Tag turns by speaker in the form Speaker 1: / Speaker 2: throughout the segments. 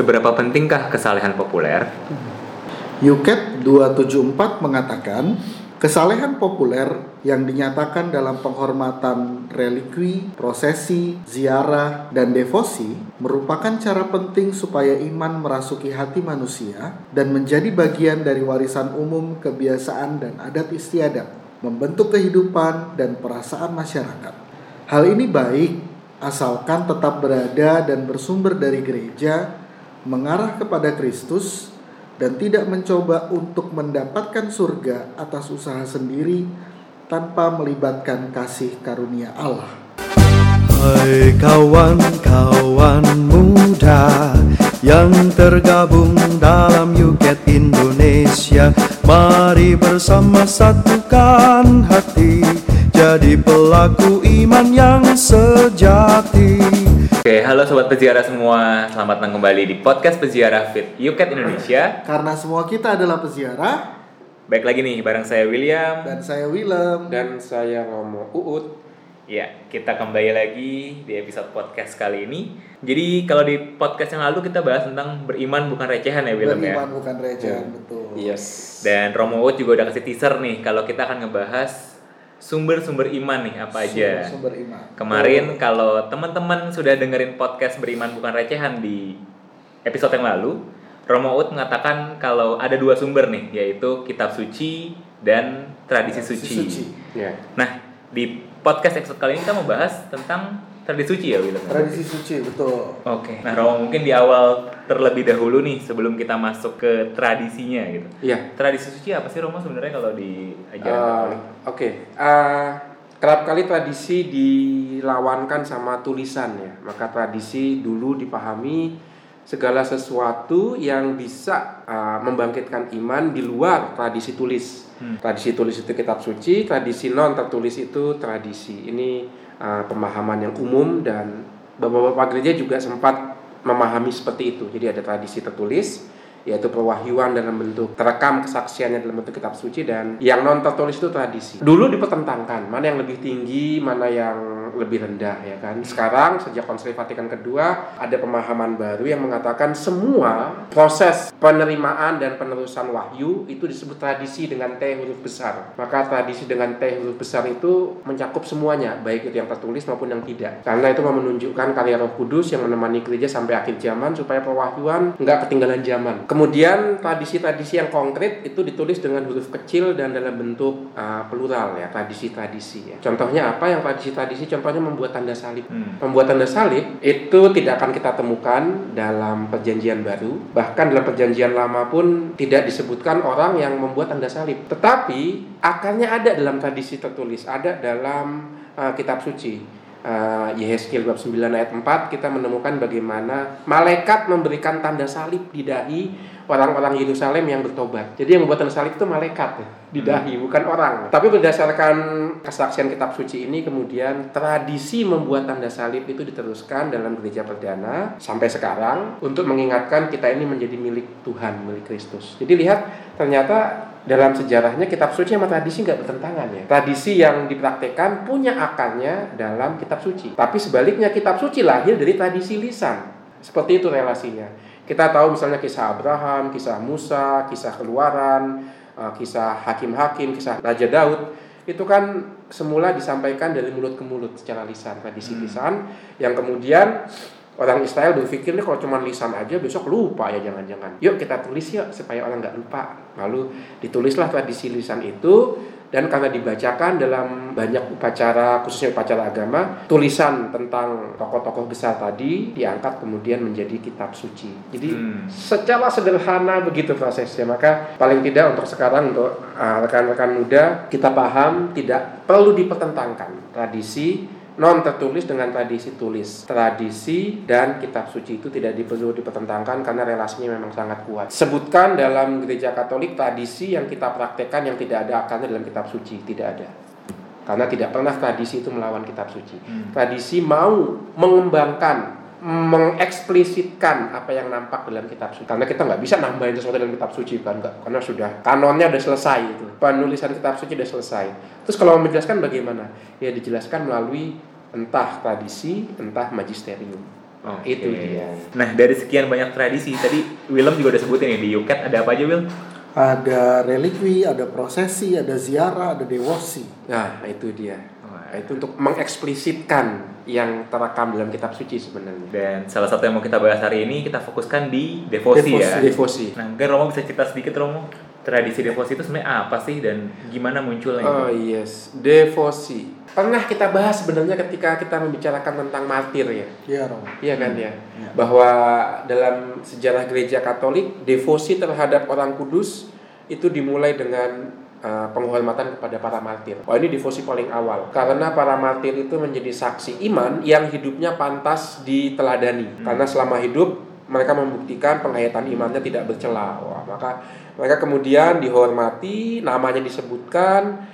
Speaker 1: Seberapa pentingkah kesalehan populer?
Speaker 2: Yuket 274 mengatakan, kesalehan populer yang dinyatakan dalam penghormatan relikwi, prosesi, ziarah, dan devosi merupakan cara penting supaya iman merasuki hati manusia dan menjadi bagian dari warisan umum kebiasaan dan adat istiadat, membentuk kehidupan dan perasaan masyarakat. Hal ini baik asalkan tetap berada dan bersumber dari gereja mengarah kepada Kristus dan tidak mencoba untuk mendapatkan surga atas usaha sendiri tanpa melibatkan kasih karunia Allah.
Speaker 3: Hai kawan-kawan muda yang tergabung dalam Yuket Indonesia Mari bersama satukan hati Jadi pelaku iman yang sejati
Speaker 1: Oke, halo sobat peziarah semua. Selamat datang kembali di podcast Peziarah Fit Yuket Indonesia.
Speaker 2: Karena semua kita adalah peziarah
Speaker 1: Baik lagi nih bareng saya William.
Speaker 2: dan saya Willem.
Speaker 4: dan saya Romo Uut.
Speaker 1: Ya, kita kembali lagi di episode podcast kali ini. Jadi kalau di podcast yang lalu kita bahas tentang beriman bukan recehan ya Willem ya.
Speaker 2: Beriman bukan recehan,
Speaker 4: Ya.
Speaker 2: betul.
Speaker 4: Yes.
Speaker 1: Dan Romo Wood juga udah kasih teaser nih kalau kita akan ngebahas sumber-sumber iman nih apa aja.
Speaker 2: Sumber iman.
Speaker 1: Kemarin kalau teman-teman sudah dengerin podcast beriman bukan recehan di episode yang lalu, Romo Wood mengatakan kalau ada dua sumber nih, yaitu kitab suci dan tradisi
Speaker 2: Tradisi
Speaker 1: suci.
Speaker 2: suci.
Speaker 4: Ya.
Speaker 1: Nah, di podcast episode kali ini kita mau bahas tentang tradisi suci ya, Willem.
Speaker 2: Tradisi suci, betul.
Speaker 1: Oke. Nah, Romo mungkin di awal terlebih dahulu nih sebelum kita masuk ke tradisinya gitu.
Speaker 4: Iya.
Speaker 1: Tradisi suci apa sih Romo sebenarnya kalau di ajaran Katolik?
Speaker 4: Oke. Eh, kerap kali tradisi dilawankan sama tulisan ya. Maka tradisi dulu dipahami segala sesuatu yang bisa eh, membangkitkan iman di luar tradisi tulis.
Speaker 1: Hmm.
Speaker 4: Tradisi tulis itu kitab suci, tradisi non tertulis itu tradisi. Ini eh, pemahaman yang umum dan beberapa gereja juga sempat memahami seperti itu. Jadi ada tradisi tertulis, yaitu perwahyuan dalam bentuk terekam kesaksiannya dalam bentuk kitab suci dan yang non tertulis itu tradisi. Dulu dipertentangkan mana yang lebih tinggi, mana yang lebih rendah ya kan. Sekarang sejak Konsili Vatikan kedua ada pemahaman baru yang mengatakan semua proses penerimaan dan penerusan wahyu itu disebut tradisi dengan T huruf besar. Maka tradisi dengan T huruf besar itu mencakup semuanya, baik itu yang tertulis maupun yang tidak. Karena itu mau menunjukkan karya Roh Kudus yang menemani gereja sampai akhir zaman supaya perwahyuan nggak ketinggalan zaman. Kemudian tradisi-tradisi yang konkret itu ditulis dengan huruf kecil dan dalam bentuk uh, plural ya, tradisi-tradisi ya. Contohnya apa yang tradisi-tradisi? Contohnya membuat tanda salib.
Speaker 1: Hmm.
Speaker 4: Membuat tanda salib itu tidak akan kita temukan dalam perjanjian baru, bahkan dalam perjanjian lama pun tidak disebutkan orang yang membuat tanda salib. Tetapi akarnya ada dalam tradisi tertulis, ada dalam uh, kitab suci. Uh, Yehezkiel bab 9 ayat 4 kita menemukan bagaimana malaikat memberikan tanda salib di dahi orang-orang Yerusalem yang bertobat. Jadi yang membuat tanda salib itu malaikat ya, di dahi, bukan orang. Tapi berdasarkan kesaksian kitab suci ini kemudian tradisi membuat tanda salib itu diteruskan dalam gereja perdana sampai sekarang untuk mengingatkan kita ini menjadi milik Tuhan, milik Kristus. Jadi lihat ternyata dalam sejarahnya kitab suci sama tradisi nggak bertentangan ya. Tradisi yang dipraktekkan punya akarnya dalam kitab suci. Tapi sebaliknya kitab suci lahir dari tradisi lisan. Seperti itu relasinya. Kita tahu misalnya kisah Abraham, kisah Musa, kisah Keluaran, eh, kisah hakim-hakim, kisah Raja Daud. Itu kan semula disampaikan dari mulut ke mulut secara lisan, tradisi lisan yang kemudian orang Israel berpikir nih kalau cuma lisan aja besok lupa ya jangan-jangan. Yuk kita tulis yuk supaya orang nggak lupa. Lalu ditulislah tradisi lisan itu dan karena dibacakan dalam banyak upacara khususnya upacara agama tulisan tentang tokoh-tokoh besar tadi diangkat kemudian menjadi kitab suci. Jadi
Speaker 1: Hmm.
Speaker 4: secara sederhana begitu prosesnya. Maka paling tidak untuk sekarang untuk uh, rekan-rekan muda kita paham tidak perlu dipertentangkan tradisi non tertulis dengan tradisi tulis. Tradisi dan kitab suci itu tidak perlu dipertentangkan karena relasinya memang sangat kuat. Sebutkan dalam gereja Katolik tradisi yang kita praktekkan yang tidak ada akarnya dalam kitab suci, tidak ada. Karena tidak pernah tradisi itu melawan kitab suci.
Speaker 1: Hmm.
Speaker 4: Tradisi mau mengembangkan mengeksplisitkan apa yang nampak dalam kitab suci. Karena kita nggak bisa nambahin sesuatu dalam kitab suci kan nggak, karena sudah kanonnya udah selesai itu. Penulisan kitab suci udah selesai. Terus kalau menjelaskan bagaimana? Ya dijelaskan melalui entah tradisi, entah magisterium. Nah,
Speaker 1: Oke.
Speaker 4: itu dia.
Speaker 1: Nah, dari sekian banyak tradisi, tadi Willem juga udah sebutin nih di Yuket ada apa aja, Will?
Speaker 2: Ada relikwi, ada prosesi, ada ziarah, ada devosi.
Speaker 4: Nah, itu dia. Nah, itu untuk mengeksplisitkan yang terekam dalam kitab suci sebenarnya.
Speaker 1: Dan salah satu yang mau kita bahas hari ini kita fokuskan di devosi, ya.
Speaker 4: Devosi.
Speaker 1: Nah, mungkin Romo bisa cerita sedikit Romo, tradisi devosi itu sebenarnya apa sih dan gimana munculnya?
Speaker 4: Oh
Speaker 1: itu?
Speaker 4: yes, devosi. Pernah kita bahas sebenarnya ketika kita membicarakan tentang martir ya.
Speaker 2: Iya, Rom.
Speaker 4: Iya kan ya. Bahwa dalam sejarah gereja Katolik devosi terhadap orang kudus itu dimulai dengan uh, penghormatan kepada para martir. Wah ini devosi paling awal karena para martir itu menjadi saksi iman yang hidupnya pantas diteladani. Karena selama hidup mereka membuktikan penghayatan imannya tidak bercela. Wah, maka mereka kemudian dihormati, namanya disebutkan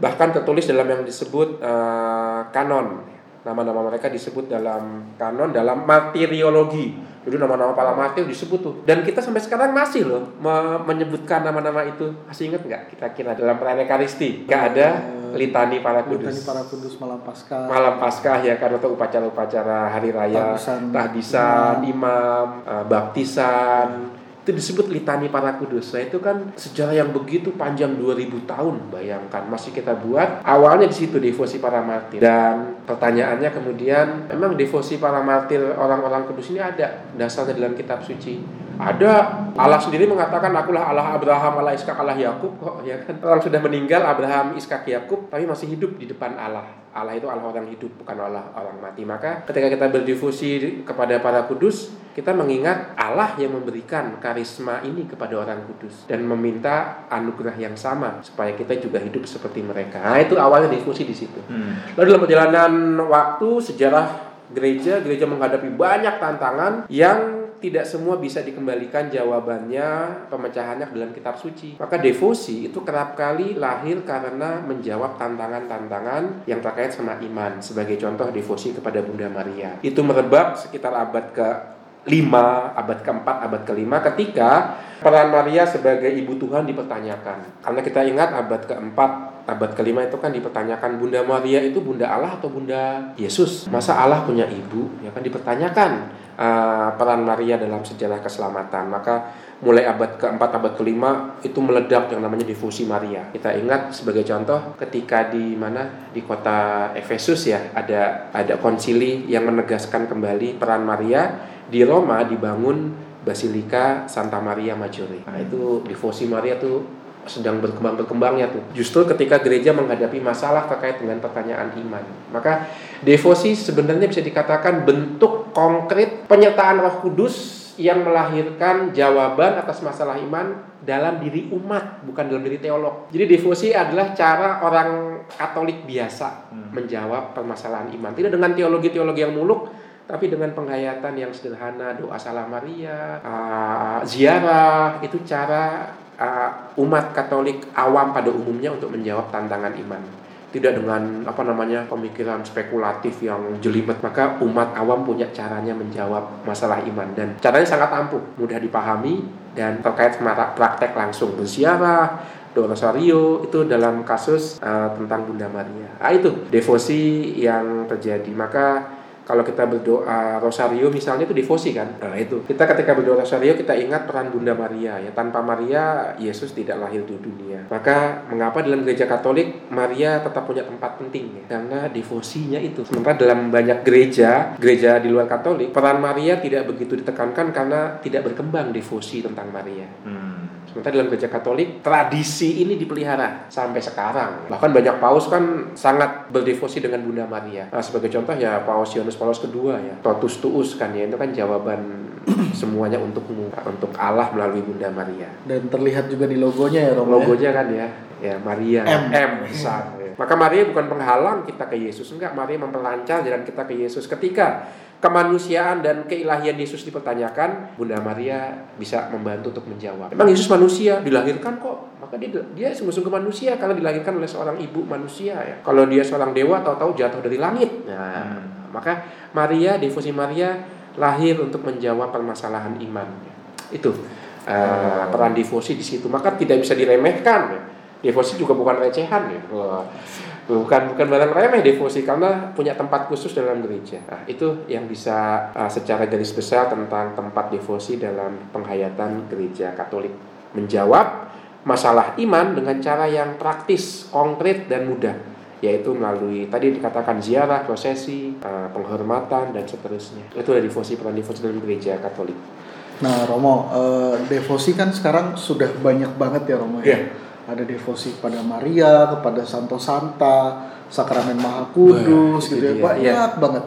Speaker 4: bahkan tertulis dalam yang disebut eh, kanon nama-nama mereka disebut dalam kanon dalam martiriologi jadi nama-nama para martir disebut tuh. Dan kita sampai sekarang masih loh me- menyebutkan nama-nama itu. Masih ingat nggak kita kira dalam perayaan Ekaristi? Nggak ada. Litani para
Speaker 2: Litani
Speaker 4: kudus
Speaker 2: para kudus malam pasca.
Speaker 4: malam paskah ya kan atau upacara-upacara hari raya.
Speaker 2: Tahdisan.
Speaker 4: tahdisan imam eh, baptisan itu disebut litani para kudus nah itu kan sejarah yang begitu panjang 2000 tahun bayangkan. Masih kita buat awalnya di situ devosi para martir. Dan pertanyaannya kemudian memang devosi para martir orang-orang kudus ini ada dasarnya dalam kitab suci? Ada. Allah sendiri mengatakan akulah Allah Abraham, Allah Ishak, Allah Yakub. Kok ya kan? Orang sudah meninggal Abraham, Ishak, Yakub tapi masih hidup di depan Allah. Allah itu Allah orang hidup bukan Allah orang mati. Maka ketika kita berdifusi kepada para kudus, kita mengingat Allah yang memberikan karisma ini kepada orang kudus dan meminta anugerah yang sama supaya kita juga hidup seperti mereka. Nah, itu awalnya difusi di situ.
Speaker 1: Hmm.
Speaker 4: Lalu dalam perjalanan waktu sejarah gereja, gereja menghadapi banyak tantangan yang tidak semua bisa dikembalikan jawabannya pemecahannya ke dalam kitab suci. Maka devosi itu kerap kali lahir karena menjawab tantangan-tantangan yang terkait sama iman. Sebagai contoh devosi kepada Bunda Maria. Itu merebak sekitar abad ke 5, abad keempat, abad kelima ketika peran Maria sebagai ibu Tuhan dipertanyakan. Karena kita ingat abad keempat, abad kelima itu kan dipertanyakan Bunda Maria itu Bunda Allah atau Bunda Yesus. Masa Allah punya ibu? Ya kan dipertanyakan uh, peran Maria dalam sejarah keselamatan. Maka mulai abad keempat, abad kelima itu meledak yang namanya devosi Maria. Kita ingat sebagai contoh ketika di mana di kota Efesus ya ada ada konsili yang menegaskan kembali peran Maria di Roma dibangun Basilika Santa Maria Maggiore. Nah, itu devosi Maria tuh sedang berkembang-berkembangnya tuh. Justru ketika gereja menghadapi masalah terkait dengan pertanyaan iman. Maka devosi sebenarnya bisa dikatakan bentuk konkret penyertaan Roh Kudus yang melahirkan jawaban atas masalah iman dalam diri umat, bukan dalam diri teolog. Jadi devosi adalah cara orang Katolik biasa menjawab permasalahan iman. Tidak dengan teologi-teologi yang muluk, tapi dengan penghayatan yang sederhana, doa salam Maria, uh, ziarah, itu cara uh, umat Katolik awam pada umumnya untuk menjawab tantangan iman. Tidak dengan apa namanya pemikiran spekulatif yang jelimet, maka umat awam punya caranya menjawab masalah iman dan caranya sangat ampuh, mudah dipahami dan terkait praktek langsung berziarah, doa rosario itu dalam kasus uh, tentang Bunda Maria. Ah itu devosi yang terjadi. Maka kalau kita berdoa rosario misalnya itu devosi kan? Nah itu. Kita ketika berdoa rosario kita ingat peran Bunda Maria ya. Tanpa Maria Yesus tidak lahir di dunia. Maka mengapa dalam gereja Katolik Maria tetap punya tempat penting ya? Karena devosinya itu. Sementara dalam banyak gereja gereja di luar Katolik peran Maria tidak begitu ditekankan karena tidak berkembang devosi tentang Maria.
Speaker 1: Hmm.
Speaker 4: Sementara dalam gereja Katolik tradisi ini dipelihara sampai sekarang. Bahkan banyak paus kan sangat berdevosi dengan Bunda Maria. Nah, sebagai contoh ya Paus Yohanes Paulus kedua ya, totus tuus kan ya itu kan jawaban semuanya untukmu, untuk Allah melalui Bunda Maria.
Speaker 2: Dan terlihat juga di logonya ya, Rom. ya?
Speaker 4: Logonya kan ya, ya Maria
Speaker 2: M.
Speaker 4: M besar. ya. Maka Maria bukan penghalang kita ke Yesus, enggak. Maria memperlancar jalan kita ke Yesus. Ketika kemanusiaan dan keilahian Yesus dipertanyakan, Bunda Maria bisa membantu untuk menjawab. Memang Yesus manusia, dilahirkan kok. Maka dia dia sungguh-sungguh manusia karena dilahirkan oleh seorang ibu manusia ya. Kalau dia seorang dewa tahu-tahu jatuh dari langit. Nah, maka Maria, devosi Maria lahir untuk menjawab permasalahan iman. Itu eh, peran devosi di situ. Maka tidak bisa diremehkan. Ya. Devosi juga bukan recehan ya. Wah. Bukan bukan barang remeh devosi karena punya tempat khusus dalam gereja. Nah, itu yang bisa uh, secara garis besar tentang tempat devosi dalam penghayatan gereja Katolik. Menjawab masalah iman dengan cara yang praktis, konkret dan mudah, yaitu melalui tadi dikatakan ziarah, prosesi, uh, penghormatan dan seterusnya. Itu ada devosi peran devosi dalam gereja Katolik.
Speaker 2: Nah, Romo, eh, devosi kan sekarang sudah banyak banget ya Romo ya.
Speaker 4: Iya.
Speaker 2: Ada devosi kepada Maria, kepada Santo Santa, Sakramen Maha Kudus
Speaker 4: Wah,
Speaker 2: gitu
Speaker 4: itu
Speaker 2: ya. Banyak
Speaker 4: iya.
Speaker 2: banget.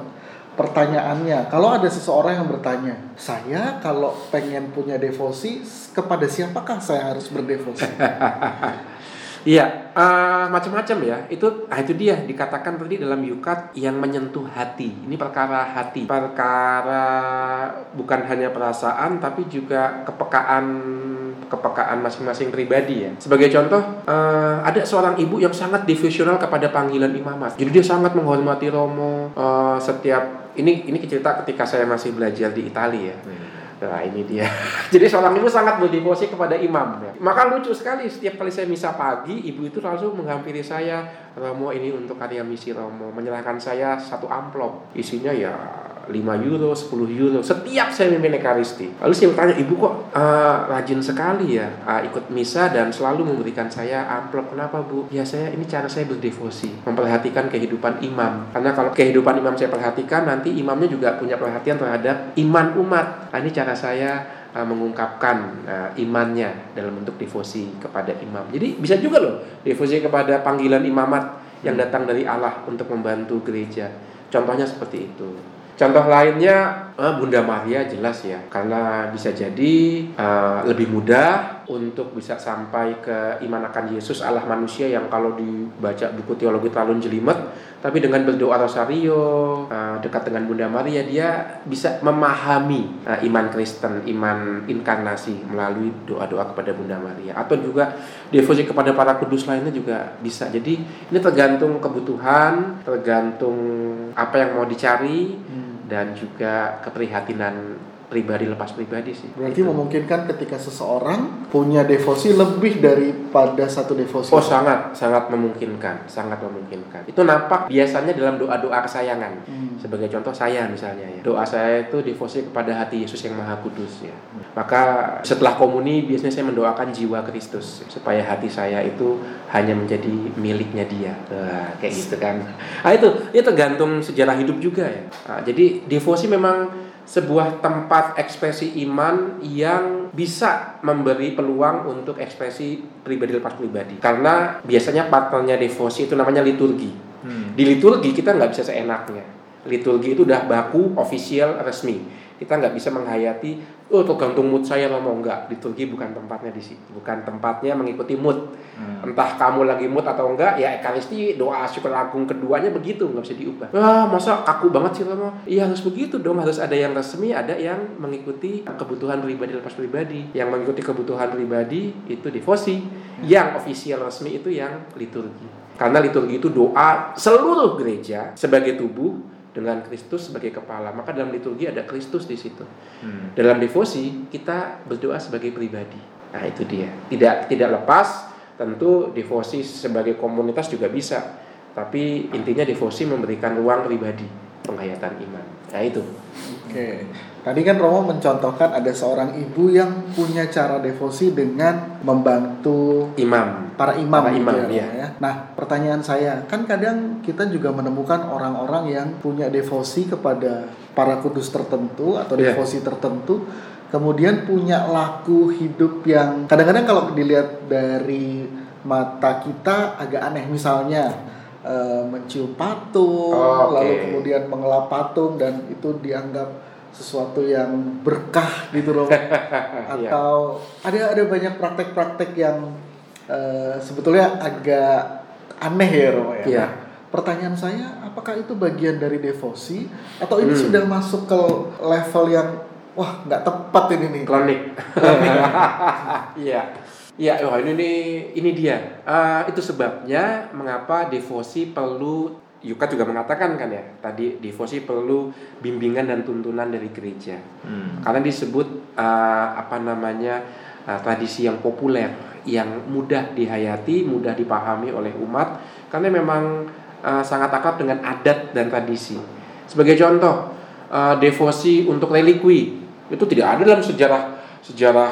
Speaker 2: Pertanyaannya, kalau ada seseorang yang bertanya, saya kalau pengen punya devosi, kepada siapakah saya harus berdevosi?
Speaker 4: Iya, eh, macam-macam ya. Itu, ah, itu dia dikatakan tadi dalam yukat yang menyentuh hati. Ini perkara hati, perkara bukan hanya perasaan, tapi juga kepekaan kepekaan masing-masing pribadi ya. Sebagai contoh, eh, ada seorang ibu yang sangat devosional kepada panggilan imamat. Jadi dia sangat menghormati Romo eh, setiap ini ini cerita ketika saya masih belajar di Italia ya. Nah ini dia. Jadi seorang ibu sangat berdevosi kepada imam. Ya. Maka lucu sekali setiap kali saya misa pagi, ibu itu langsung menghampiri saya, Romo ini untuk karya misi Romo, menyerahkan saya satu amplop. Isinya ya 5 euro, 10 euro setiap saya mimpin ekaristi. Lalu saya bertanya, ibu kok eh, rajin sekali ya eh, ikut misa dan selalu memberikan saya amplop. Kenapa bu? Ya saya ini cara saya berdevosi, memperhatikan kehidupan imam. Karena kalau kehidupan imam saya perhatikan, nanti imamnya juga punya perhatian terhadap iman umat. Nah, ini cara saya uh, mengungkapkan uh, imannya dalam bentuk devosi kepada imam. Jadi bisa juga loh devosi kepada panggilan imamat yang datang dari Allah untuk membantu gereja. Contohnya seperti itu. Contoh lainnya uh, Bunda Maria jelas ya, karena bisa jadi uh, lebih mudah untuk bisa sampai ke iman akan Yesus Allah manusia yang kalau dibaca buku teologi terlalu jelimet, tapi dengan berdoa rosario uh, dekat dengan Bunda Maria dia bisa memahami uh, iman Kristen, iman inkarnasi melalui doa-doa kepada Bunda Maria atau juga devosi kepada para kudus lainnya juga bisa. Jadi ini tergantung kebutuhan, tergantung apa yang mau dicari dan juga keprihatinan pribadi lepas pribadi sih.
Speaker 2: Berarti
Speaker 4: Itu.
Speaker 2: memungkinkan ketika seseorang punya devosi lebih daripada satu devosi.
Speaker 4: Oh sangat sangat memungkinkan, sangat memungkinkan. Itu nampak biasanya dalam doa-doa kesayangan.
Speaker 2: Hmm.
Speaker 4: Sebagai contoh saya misalnya ya, doa saya itu devosi kepada hati Yesus yang Maha Kudus ya. Maka setelah komuni biasanya saya mendoakan jiwa Kristus supaya hati saya itu hanya menjadi miliknya Dia. Wah, kayak gitu kan. Nah itu itu tergantung sejarah hidup juga ya. Nah, jadi devosi memang sebuah tempat ekspresi iman yang bisa memberi peluang untuk ekspresi pribadi lepas pribadi. Karena biasanya partnernya devosi itu namanya liturgi.
Speaker 1: Hmm.
Speaker 4: Di liturgi kita nggak bisa seenaknya. Liturgi itu udah baku, official, resmi. Kita nggak bisa menghayati, oh tergantung mood saya mau nggak. Liturgi bukan tempatnya di situ, bukan tempatnya mengikuti mood.
Speaker 1: Hmm.
Speaker 4: Entah kamu lagi mood atau enggak, ya ekaristi doa syukur agung keduanya begitu, nggak bisa diubah. Wah masa kaku banget sih Romo? Iya harus begitu dong, harus ada yang resmi, ada yang mengikuti kebutuhan pribadi lepas pribadi. Yang mengikuti kebutuhan pribadi itu devosi, yang official resmi itu yang liturgi. Karena liturgi itu doa seluruh gereja sebagai tubuh dengan Kristus sebagai kepala. Maka dalam liturgi ada Kristus di situ.
Speaker 1: Hmm.
Speaker 4: Dalam devosi kita berdoa sebagai pribadi. Nah itu dia. Tidak tidak lepas. Tentu devosi sebagai komunitas juga bisa. Tapi intinya devosi memberikan ruang pribadi penghayatan iman. Nah itu.
Speaker 2: Oke. Tadi kan Romo mencontohkan ada seorang ibu yang punya cara devosi dengan membantu
Speaker 4: Imam.
Speaker 2: para imam,
Speaker 4: Para
Speaker 2: gitu
Speaker 4: imam,
Speaker 2: ya,
Speaker 4: iya.
Speaker 2: ya. Nah, pertanyaan saya, kan kadang kita juga menemukan orang-orang yang punya devosi kepada para kudus tertentu atau
Speaker 4: Iya.
Speaker 2: devosi tertentu, kemudian punya laku hidup yang kadang-kadang kalau dilihat dari mata kita agak aneh misalnya eh, mencium patung,
Speaker 4: Oh, oke.
Speaker 2: lalu kemudian mengelap patung dan itu dianggap sesuatu yang berkah gitu loh
Speaker 4: Iya.
Speaker 2: atau ada ada banyak praktek-praktek yang eh, sebetulnya agak aneh ya Romo ya.
Speaker 4: Iya.
Speaker 2: Nah, Pertanyaan saya, apakah itu bagian dari devosi atau ini
Speaker 4: Hmm.
Speaker 2: sudah masuk ke level yang wah nggak tepat ini nih?
Speaker 4: Klinik. Iya. Iya, wah ini nih, ini dia. Eh, itu sebabnya mengapa devosi perlu Yuka juga mengatakan kan ya, tadi devosi perlu bimbingan dan tuntunan dari gereja.
Speaker 1: Hmm.
Speaker 4: Karena disebut eh, apa namanya eh, tradisi yang populer, yang mudah dihayati, mudah dipahami oleh umat karena memang uh, sangat akrab dengan adat dan tradisi. Sebagai contoh, uh, devosi untuk relikwi itu tidak ada dalam sejarah sejarah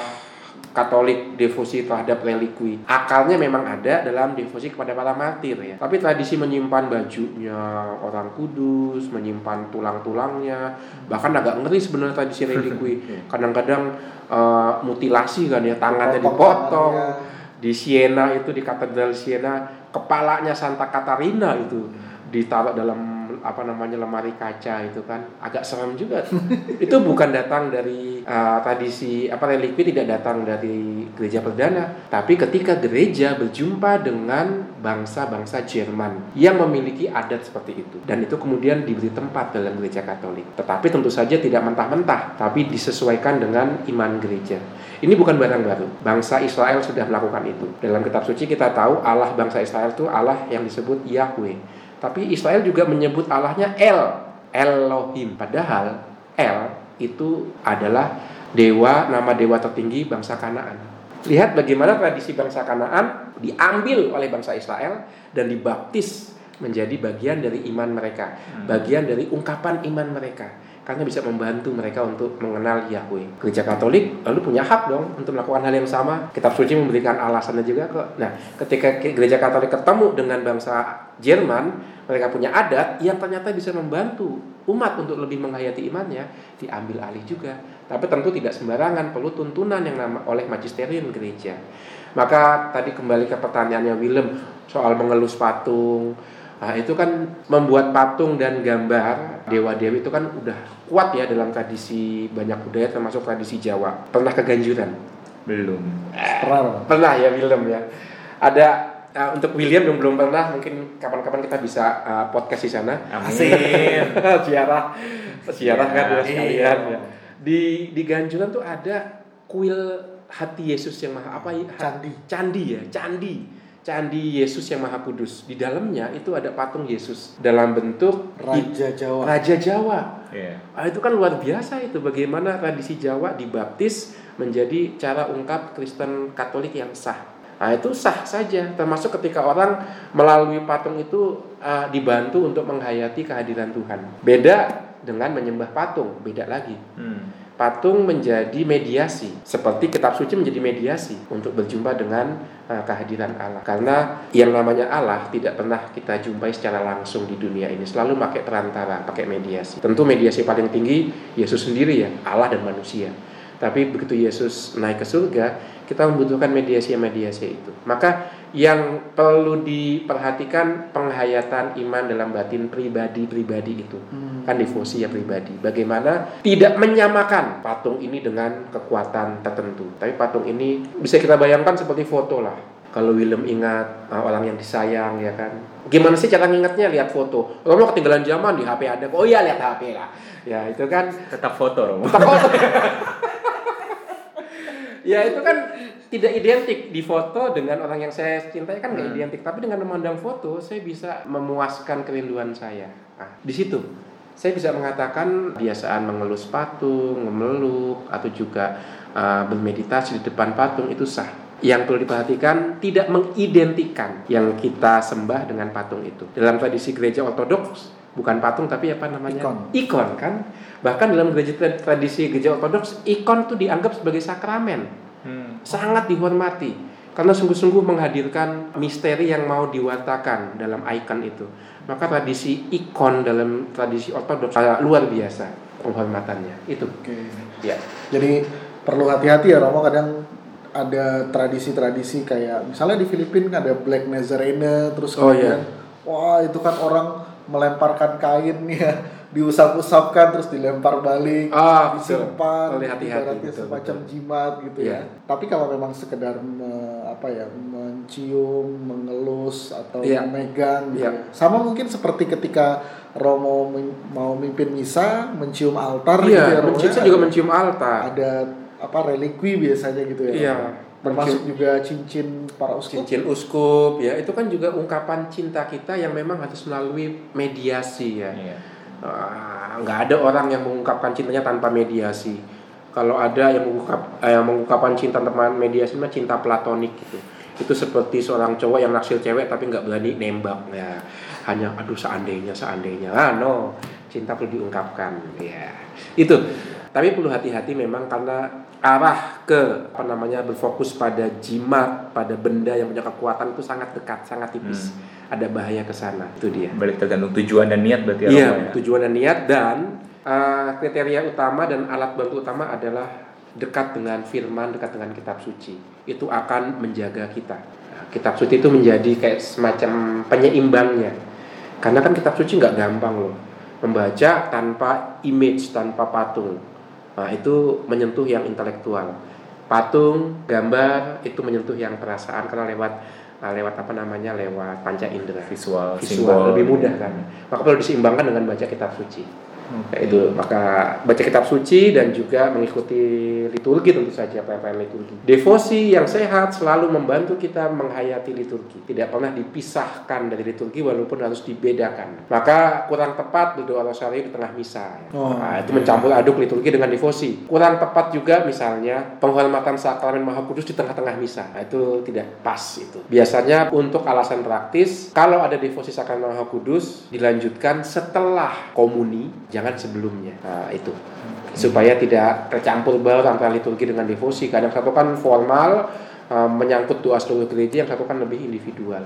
Speaker 4: Katolik devosi terhadap relikwi. Akalnya memang ada dalam devosi kepada para martir ya. Tapi tradisi menyimpan bajunya orang kudus, menyimpan tulang-tulangnya, bahkan agak ngeri sebenarnya tradisi relikwi. Kadang-kadang uh, mutilasi kan ya, tangannya dipotong. Di Siena itu di Katedral Siena, kepalanya Santa Katarina itu ditaruh dalam apa namanya lemari kaca itu kan agak serem juga itu bukan datang dari uh, tradisi apa relikwi tidak datang dari gereja perdana tapi ketika gereja berjumpa dengan bangsa-bangsa Jerman yang memiliki adat seperti itu dan itu kemudian diberi tempat dalam gereja Katolik tetapi tentu saja tidak mentah-mentah tapi disesuaikan dengan iman gereja ini bukan barang baru. Bangsa Israel sudah melakukan itu. Dalam kitab suci kita tahu Allah bangsa Israel itu Allah yang disebut Yahweh. Tapi Israel juga menyebut Allahnya El, Elohim. Padahal El itu adalah dewa, nama dewa tertinggi bangsa Kanaan. Lihat bagaimana tradisi bangsa Kanaan diambil oleh bangsa Israel dan dibaptis menjadi bagian dari iman mereka, hmm. bagian dari ungkapan iman mereka karena bisa membantu mereka untuk mengenal Yahweh. Gereja Katolik lalu punya hak dong untuk melakukan hal yang sama. Kitab suci memberikan alasannya juga kok. Nah, ketika gereja Katolik ketemu dengan bangsa Jerman, mereka punya adat yang ternyata bisa membantu umat untuk lebih menghayati imannya, diambil alih juga. Tapi tentu tidak sembarangan, perlu tuntunan yang nama oleh magisterium gereja. Maka tadi kembali ke pertanyaannya Willem soal mengelus patung, Nah, itu kan membuat patung dan gambar dewa-dewi itu kan udah kuat ya dalam tradisi banyak budaya termasuk tradisi Jawa. Pernah keganjuran?
Speaker 1: Belum.
Speaker 4: Pernah. Pernah ya William ya. Ada uh, untuk William yang belum pernah mungkin kapan-kapan kita bisa uh, podcast di sana.
Speaker 1: Amin.
Speaker 4: Ziarah. Ziarah kan ya, sekalian ya. Di di Ganjuran tuh ada kuil hati Yesus yang maha apa ya?
Speaker 2: Candi.
Speaker 4: Candi ya, candi Candi Yesus yang Maha Kudus. Di dalamnya itu ada patung Yesus dalam bentuk
Speaker 2: Raja Jawa.
Speaker 4: Raja Jawa.
Speaker 1: Yeah.
Speaker 4: Ah, itu kan luar biasa itu bagaimana tradisi Jawa dibaptis menjadi cara ungkap Kristen Katolik yang sah. Nah, itu sah saja termasuk ketika orang melalui patung itu uh, dibantu untuk menghayati kehadiran Tuhan. Beda dengan menyembah patung, beda lagi. Hmm patung menjadi mediasi. Seperti kitab suci menjadi mediasi untuk berjumpa dengan uh, kehadiran Allah. Karena yang namanya Allah tidak pernah kita jumpai secara langsung di dunia ini. Selalu pakai perantara pakai mediasi. Tentu mediasi paling tinggi Yesus sendiri ya Allah dan manusia. Tapi begitu Yesus naik ke surga kita membutuhkan mediasi-mediasi itu. Maka yang perlu diperhatikan penghayatan iman dalam batin pribadi-pribadi itu. Hmm. kan devosi ya pribadi. Bagaimana tidak menyamakan patung ini dengan kekuatan tertentu. Tapi patung ini bisa kita bayangkan seperti foto lah. Kalau Willem ingat uh, orang yang disayang ya kan? Gimana sih cara ngingetnya? Lihat foto. Romo ketinggalan zaman di HP ada oh iya lihat HP lah. Ya itu kan
Speaker 1: tetap foto Romo
Speaker 4: tetap foto ya itu kan tidak identik di foto dengan orang yang saya cintai kan nggak hmm. identik. Tapi dengan memandang foto saya bisa memuaskan kerinduan saya. Nah, di situ saya bisa mengatakan biasaan mengelus patung memeluk atau juga uh, bermeditasi di depan patung itu sah. Yang perlu diperhatikan tidak mengidentikan yang kita sembah dengan patung itu. Dalam tradisi gereja ortodoks bukan patung tapi apa namanya
Speaker 2: ikon,
Speaker 4: ikon kan bahkan dalam gereja tradisi gereja ortodoks ikon itu dianggap sebagai sakramen hmm. sangat dihormati karena sungguh-sungguh menghadirkan misteri yang mau diwartakan dalam ikon itu. Maka tradisi ikon dalam tradisi ortodoks luar biasa penghormatannya itu.
Speaker 2: Oke.
Speaker 4: Ya.
Speaker 2: Jadi perlu hati-hati ya Romo kadang ada tradisi-tradisi kayak misalnya di Filipina ada Black Nazarene terus
Speaker 4: oh,
Speaker 2: kemudian iya. wah itu kan orang melemparkan kain ya diusap-usapkan terus dilempar balik,
Speaker 4: ah,
Speaker 2: disimpan,
Speaker 4: hati-hati
Speaker 2: semacam betul. jimat gitu yeah. ya. Iya. Tapi kalau memang sekedar me, apa ya mencium, mengelus atau yeah. memegang, gitu, yeah. Ya. sama mungkin seperti ketika Romo mau mimpin misa, mencium altar
Speaker 4: yeah,
Speaker 2: gitu ya.
Speaker 4: Romo ya, juga mencium altar.
Speaker 2: Ada apa relikwi biasanya gitu ya.
Speaker 4: Yeah
Speaker 2: termasuk juga cincin para uskup.
Speaker 4: Cincin uskup ya. Itu kan juga ungkapan cinta kita yang memang harus melalui mediasi ya. Iya. uh, nggak ada orang yang mengungkapkan cintanya tanpa mediasi. Kalau ada yang mengungkap eh, yang mengungkapkan cinta tanpa mediasi mah cinta platonik gitu. Itu seperti seorang cowok yang naksir cewek tapi nggak berani nembak ya. Hanya aduh seandainya seandainya. Ah no. Cinta perlu diungkapkan ya. Itu tapi perlu hati-hati memang karena arah ke apa namanya berfokus pada jimat pada benda yang punya kekuatan itu sangat dekat sangat tipis ada bahaya ke sana itu dia
Speaker 1: Balik tergantung tujuan dan niat berarti ya,
Speaker 4: Iya,
Speaker 1: ya?
Speaker 4: tujuan dan niat dan uh, kriteria utama dan alat bantu utama adalah dekat dengan firman, dekat dengan kitab suci. Itu akan menjaga kita. Nah, kitab suci itu menjadi kayak semacam penyeimbangnya. Karena kan kitab suci nggak gampang loh. Membaca tanpa image, tanpa patung. Nah, itu menyentuh yang intelektual. Patung, gambar itu menyentuh yang perasaan karena lewat uh, lewat apa namanya? lewat panca indera
Speaker 1: Visual,
Speaker 4: visual
Speaker 1: simbol.
Speaker 4: lebih mudah kan maka perlu diseimbangkan dengan baca kitab suci
Speaker 1: Oke.
Speaker 4: Ya, itu maka baca kitab suci dan juga mengikuti liturgi tentu saja perayaan liturgi devosi yang sehat selalu membantu kita menghayati liturgi tidak pernah dipisahkan dari liturgi walaupun harus dibedakan maka kurang tepat berdoa rosario di tengah misa ya.
Speaker 2: Oh.
Speaker 4: Nah, itu mencampur aduk liturgi dengan devosi kurang tepat juga misalnya penghormatan sakramen maha kudus di tengah-tengah misa Nah, itu tidak pas itu biasanya untuk alasan praktis kalau ada devosi sakramen maha kudus dilanjutkan setelah komuni jangan sebelumnya nah, itu. Supaya tidak tercampur baur antara liturgi dengan devosi. Kadang satu kan formal eh, menyangkut doa seluruh gereja yang satu kan lebih individual.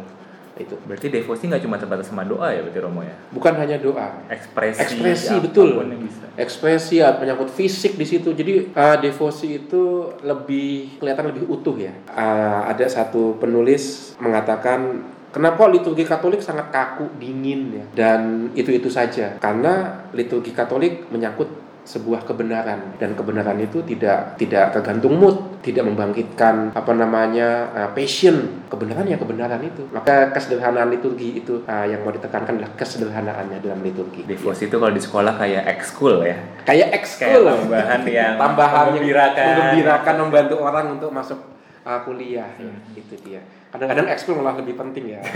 Speaker 4: Itu.
Speaker 1: Berarti devosi nggak cuma terbatas sama doa ya berarti Romo ya?
Speaker 4: bukan hanya doa.
Speaker 1: Ekspresi,
Speaker 4: Ekspresi,
Speaker 1: apa
Speaker 4: pun
Speaker 1: betul. bisa.
Speaker 4: ekspresi ya menyangkut fisik di situ. Jadi uh, devosi itu lebih kelihatan lebih utuh ya. Uh, ada satu penulis mengatakan kenapa liturgi Katolik sangat kaku dingin ya? Dan itu itu saja. Karena liturgi Katolik menyangkut sebuah kebenaran. Dan kebenaran itu tidak tidak tergantung mood tidak membangkitkan apa namanya uh, passion. Kebenaran ya kebenaran itu. Maka kesederhanaan liturgi itu uh, yang mau ditekankan adalah kesederhanaannya dalam liturgi.
Speaker 1: Devosi itu kalau di sekolah kayak ekskul ya.
Speaker 4: kayak ekskul.
Speaker 1: Tambahan yang
Speaker 4: tambahan yang
Speaker 1: menggembirakan.
Speaker 4: menggembirakan membantu orang untuk masuk uh, kuliah. Ya,
Speaker 1: Hmm.
Speaker 4: itu dia kadang-kadang ekskul malah lebih penting ya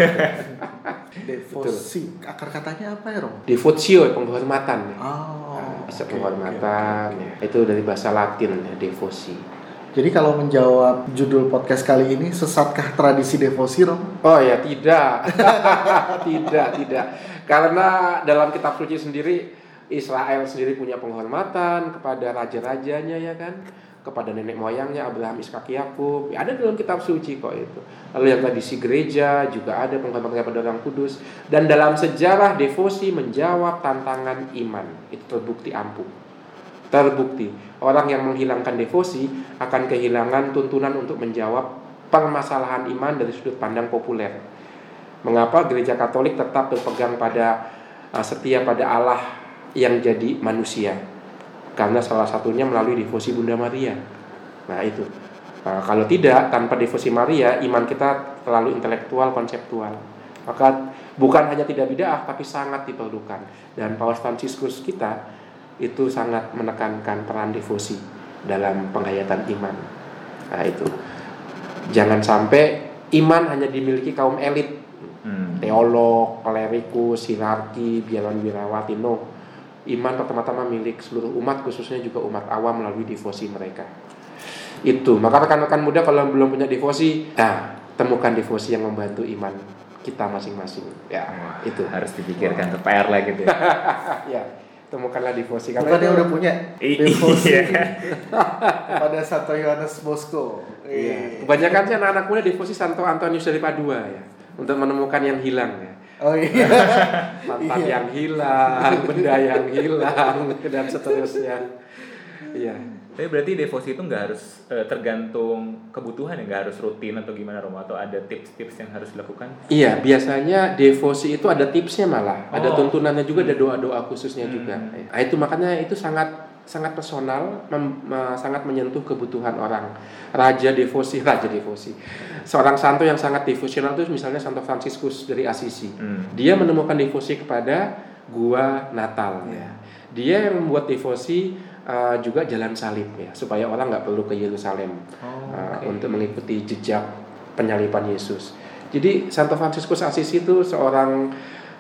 Speaker 2: Devosi. Akar katanya apa ya, Rom?
Speaker 4: devotio penghormatan ya.
Speaker 2: Oh,
Speaker 4: Nah, bisa penghormatan
Speaker 2: oke,
Speaker 4: ya. itu dari bahasa Latin ya, devosi
Speaker 2: Jadi kalau menjawab judul podcast kali ini, sesatkah tradisi devosi, Rom?
Speaker 4: oh ya tidak tidak tidak karena dalam kitab suci sendiri Israel sendiri punya penghormatan kepada raja-rajanya ya kan kepada nenek moyangnya Abraham Ishak Yakub. Ya, ada dalam kitab suci kok itu. Lalu yang tradisi gereja juga ada penghormatan kepada orang kudus. Dan dalam sejarah devosi menjawab tantangan iman. Itu terbukti ampuh. Terbukti. Orang yang menghilangkan devosi akan kehilangan tuntunan untuk menjawab permasalahan iman dari sudut pandang populer. Mengapa gereja Katolik tetap berpegang pada uh, setia pada Allah yang jadi manusia karena salah satunya melalui devosi Bunda Maria. Nah itu. Uh, kalau tidak tanpa devosi Maria iman kita terlalu intelektual konseptual. Maka bukan hanya tidak bid'ah tapi sangat diperlukan. Dan Paus Fransiskus kita itu sangat menekankan peran devosi dalam penghayatan iman. Nah itu. Jangan sampai iman hanya dimiliki kaum elit.
Speaker 1: Hmm.
Speaker 4: teolog, klerikus, hierarki, biarawan biarawati no. Iman pertama-tama milik seluruh umat khususnya juga umat awam melalui devosi mereka. Itu. Maka rekan-rekan muda kalau belum punya devosi, nah, temukan devosi yang membantu iman kita masing-masing. Ya,
Speaker 1: Wah,
Speaker 4: itu.
Speaker 1: harus dipikirkan ke PR lah gitu ya.
Speaker 4: ya, temukanlah devosi
Speaker 2: Bukan yang udah punya devosi
Speaker 1: iya.
Speaker 2: pada Santo Yohanes Bosco.
Speaker 4: Iya. Kebanyakan sih anak-anak muda devosi Santo Antonius dari Padua ya, untuk menemukan yang hilang ya.
Speaker 2: Oh iya.
Speaker 4: mantan
Speaker 2: Iya.
Speaker 4: yang hilang, benda yang hilang, dan seterusnya. Iya.
Speaker 1: Tapi berarti devosi itu nggak harus eh, tergantung kebutuhan ya, nggak harus rutin atau gimana Romo atau ada tips-tips yang harus dilakukan?
Speaker 4: Iya, biasanya devosi itu ada tipsnya malah, ada
Speaker 1: Oh.
Speaker 4: tuntunannya juga, ada doa-doa khususnya
Speaker 1: Hmm.
Speaker 4: juga. Nah, itu makanya itu sangat sangat personal, mem- me- sangat menyentuh kebutuhan orang. Raja devosi, raja devosi. Seorang santo yang sangat devosional itu misalnya Santo Fransiskus dari Assisi.
Speaker 1: Hmm.
Speaker 4: Dia menemukan devosi kepada gua Natal. Ya. Dia yang membuat devosi uh, juga jalan salib ya, supaya orang nggak perlu ke Yerusalem
Speaker 2: Oh,
Speaker 4: uh,
Speaker 2: oke.
Speaker 4: untuk mengikuti jejak penyalipan Yesus. Jadi Santo Fransiskus Assisi itu seorang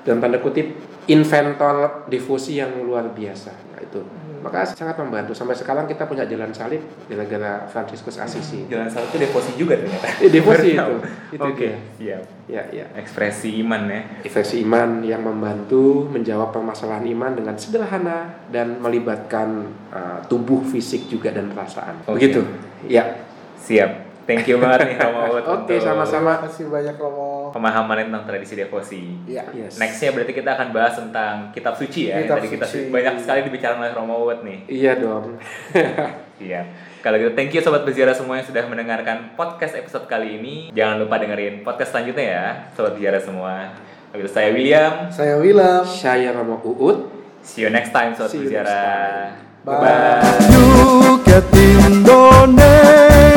Speaker 4: dalam tanda kutip inventor devosi yang luar biasa. Nah, itu. Maka sangat membantu. Sampai sekarang kita punya jalan salib di negara Fransiskus Assisi.
Speaker 1: Jalan salib itu devosi juga ternyata.
Speaker 4: Devosi
Speaker 1: Baru tahu.
Speaker 4: itu. Itu
Speaker 1: Oke,
Speaker 4: dia.
Speaker 1: siap.
Speaker 4: Ya, ya.
Speaker 1: Ekspresi iman ya.
Speaker 4: Ekspresi iman yang membantu menjawab permasalahan iman dengan sederhana dan melibatkan uh, tubuh fisik juga dan perasaan.
Speaker 1: Oke.
Speaker 4: Begitu. Ya.
Speaker 1: Siap. Thank you banget nih Romo Uut
Speaker 4: Oke,
Speaker 1: untuk
Speaker 4: sama-sama.
Speaker 2: Terima kasih banyak Romo.
Speaker 1: Pemahaman tentang tradisi devosi.
Speaker 2: Iya.
Speaker 4: Yes.
Speaker 1: Nextnya berarti kita akan bahas tentang kitab suci ya. yang
Speaker 2: Kitab
Speaker 1: tadi kita
Speaker 2: suci.
Speaker 1: banyak sekali dibicarakan oleh Romo Uut nih.
Speaker 4: Iya dong.
Speaker 1: Iya. Kalau gitu thank you sobat berziarah semua yang sudah mendengarkan podcast episode kali ini. Jangan lupa dengerin podcast selanjutnya ya, sobat berziarah semua. Kalau gitu saya William.
Speaker 2: Saya Wilam.
Speaker 4: Saya Romo Uut.
Speaker 1: See you next time sobat berziarah.
Speaker 2: Bye.
Speaker 1: Bye.
Speaker 3: Yuket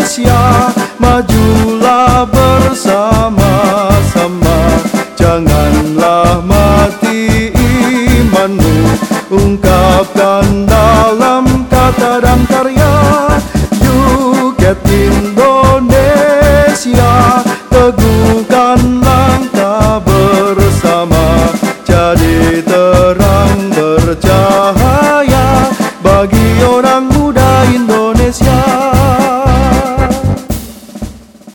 Speaker 3: Indonesia Majulah bersama-sama. Janganlah mati imanmu Ungkapkan dalam kata dan karya. Yuket Indonesia Teguhkan langkah bersama. Jadi terang bercahaya bagi orang